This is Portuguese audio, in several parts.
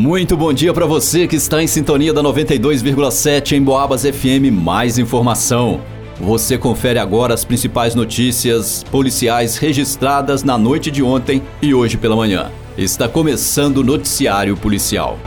Muito bom dia para você que está em sintonia da 92,7 em Boabas FM. Mais informação. Você confere agora as principais notícias policiais registradas na noite de ontem e hoje pela manhã. Está começando o Noticiário Policial.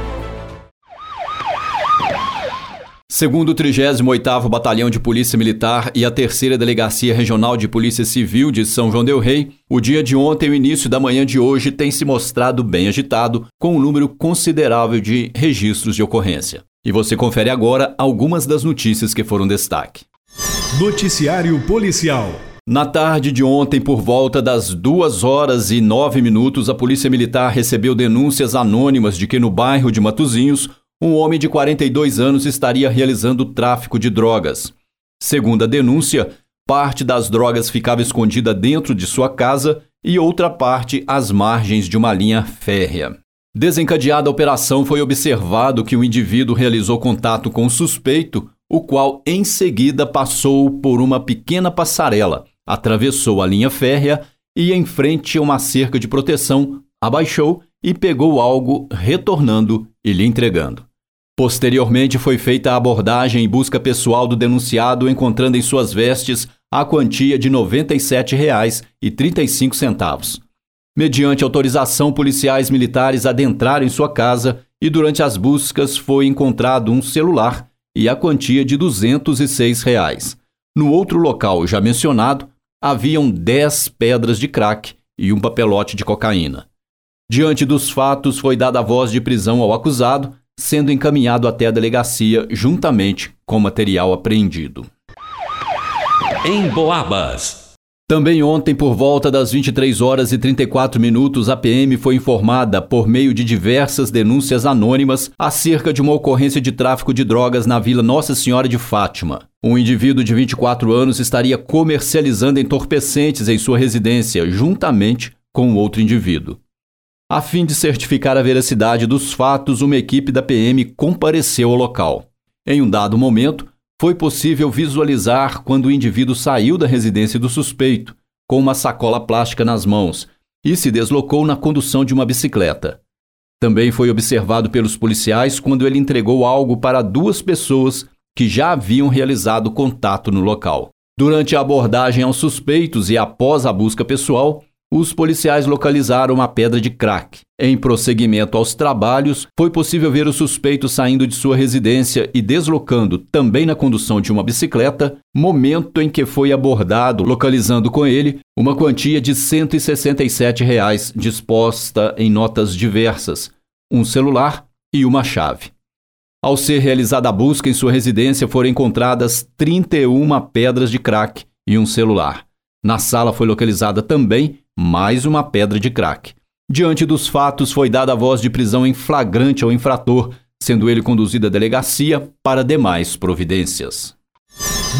Segundo o 38º Batalhão de Polícia Militar e a Terceira Delegacia Regional de Polícia Civil de São João del Rei, o dia de ontem e o início da manhã de hoje tem se mostrado bem agitado, com um número considerável de registros de ocorrência. E você confere agora algumas das notícias que foram destaque. Noticiário Policial na tarde de ontem, por volta das 2 horas e 9 minutos, a Polícia Militar recebeu denúncias anônimas de que no bairro de Matozinhos um homem de 42 anos estaria realizando tráfico de drogas. Segundo a denúncia, parte das drogas ficava escondida dentro de sua casa e outra parte às margens de uma linha férrea. Desencadeada a operação, foi observado que o indivíduo realizou contato com o suspeito, o qual em seguida passou por uma pequena passarela, atravessou a linha férrea e, em frente a uma cerca de proteção, abaixou e pegou algo, retornando e lhe entregando. Posteriormente foi feita a abordagem e busca pessoal do denunciado, encontrando em suas vestes a quantia de R$ 97,35. Mediante autorização, policiais militares adentraram em sua casa e durante as buscas foi encontrado um celular e a quantia de 206 reais. No outro local já mencionado, haviam 10 pedras de crack e um papelote de cocaína. Diante dos fatos, foi dada a voz de prisão ao acusado, sendo encaminhado até a delegacia juntamente com material apreendido. Em Boabas. Também ontem, por volta das 23 horas e 34 minutos, a PM foi informada, por meio de diversas denúncias anônimas, acerca de uma ocorrência de tráfico de drogas na Vila Nossa Senhora de Fátima. Um indivíduo de 24 anos estaria comercializando entorpecentes em sua residência, juntamente com outro indivíduo. A fim de certificar a veracidade dos fatos, uma equipe da PM compareceu ao local. Em um dado momento, foi possível visualizar quando o indivíduo saiu da residência do suspeito, com uma sacola plástica nas mãos, e se deslocou na condução de uma bicicleta. Também foi observado pelos policiais quando ele entregou algo para duas pessoas que já haviam realizado contato no local. Durante a abordagem aos suspeitos e após a busca pessoal, os policiais localizaram uma pedra de crack. Em prosseguimento aos trabalhos, foi possível ver o suspeito saindo de sua residência e deslocando, também na condução de uma bicicleta, momento em que foi abordado, localizando com ele uma quantia de 167 reais, disposta em notas diversas, um celular e uma chave. Ao ser realizada a busca em sua residência, foram encontradas 31 pedras de crack e um celular. Na sala foi localizada também mais uma pedra de crack. Diante dos fatos, foi dada a voz de prisão em flagrante ao infrator, sendo ele conduzido à delegacia para demais providências.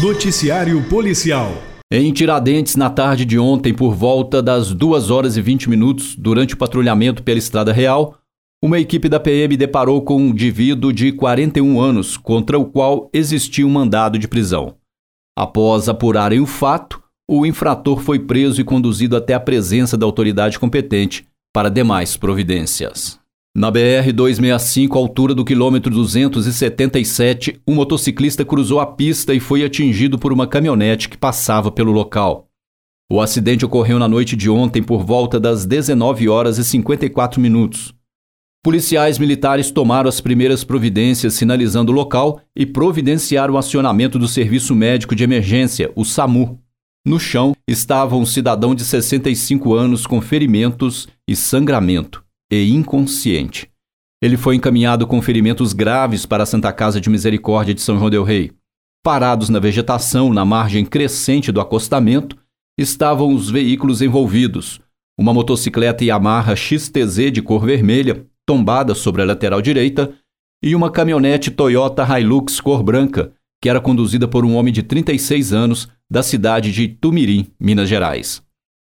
Noticiário Policial. Em Tiradentes, na tarde de ontem, por volta das 2 horas e 20 minutos, durante o patrulhamento pela Estrada Real, uma equipe da PM deparou com um indivíduo de 41 anos, contra o qual existia um mandado de prisão. Após apurarem o fato, o infrator foi preso e conduzido até a presença da autoridade competente para demais providências. Na BR-265, altura do quilômetro 277, um motociclista cruzou a pista e foi atingido por uma caminhonete que passava pelo local. O acidente ocorreu na noite de ontem por volta das 19 horas e 54 minutos. Policiais militares tomaram as primeiras providências sinalizando o local e providenciaram o acionamento do Serviço Médico de Emergência, o SAMU, no chão estava um cidadão de 65 anos com ferimentos e sangramento e inconsciente. Ele foi encaminhado com ferimentos graves para a Santa Casa de Misericórdia de São João del Rei. Parados na vegetação, na margem crescente do acostamento, estavam os veículos envolvidos. Uma motocicleta Yamaha XTZ de cor vermelha, tombada sobre a lateral direita, e uma caminhonete Toyota Hilux cor branca, que era conduzida por um homem de 36 anos da cidade de Tumirim, Minas Gerais.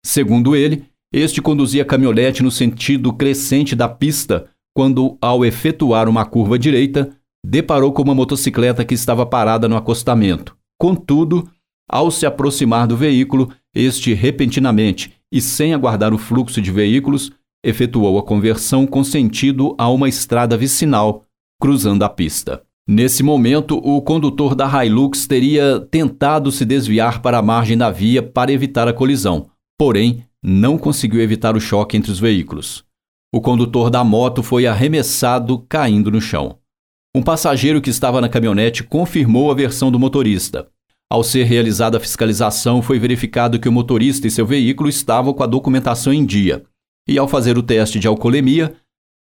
Segundo ele, este conduzia a caminhonete no sentido crescente da pista quando, ao efetuar uma curva direita, deparou com uma motocicleta que estava parada no acostamento. Contudo, ao se aproximar do veículo, este repentinamente e sem aguardar o fluxo de veículos, efetuou a conversão com sentido a uma estrada vicinal, cruzando a pista. Nesse momento, o condutor da Hilux teria tentado se desviar para a margem da via para evitar a colisão, porém, não conseguiu evitar o choque entre os veículos. O condutor da moto foi arremessado, caindo no chão. Um passageiro que estava na caminhonete confirmou a versão do motorista. Ao ser realizada a fiscalização, foi verificado que o motorista e seu veículo estavam com a documentação em dia, e ao fazer o teste de alcoolemia,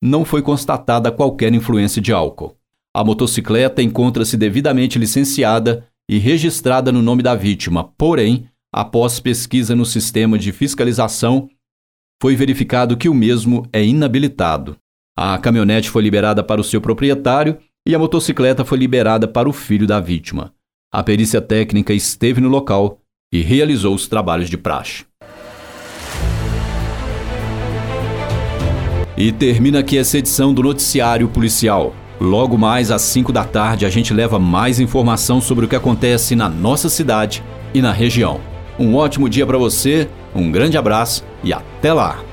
não foi constatada qualquer influência de álcool. A motocicleta encontra-se devidamente licenciada e registrada no nome da vítima, porém, após pesquisa no sistema de fiscalização, foi verificado que o mesmo é inabilitado. A caminhonete foi liberada para o seu proprietário e a motocicleta foi liberada para o filho da vítima. A perícia técnica esteve no local e realizou os trabalhos de praxe. E termina aqui essa edição do Noticiário Policial. Logo mais às 5 da tarde a gente leva mais informação sobre o que acontece na nossa cidade e na região. Um ótimo dia para você, um grande abraço e até lá!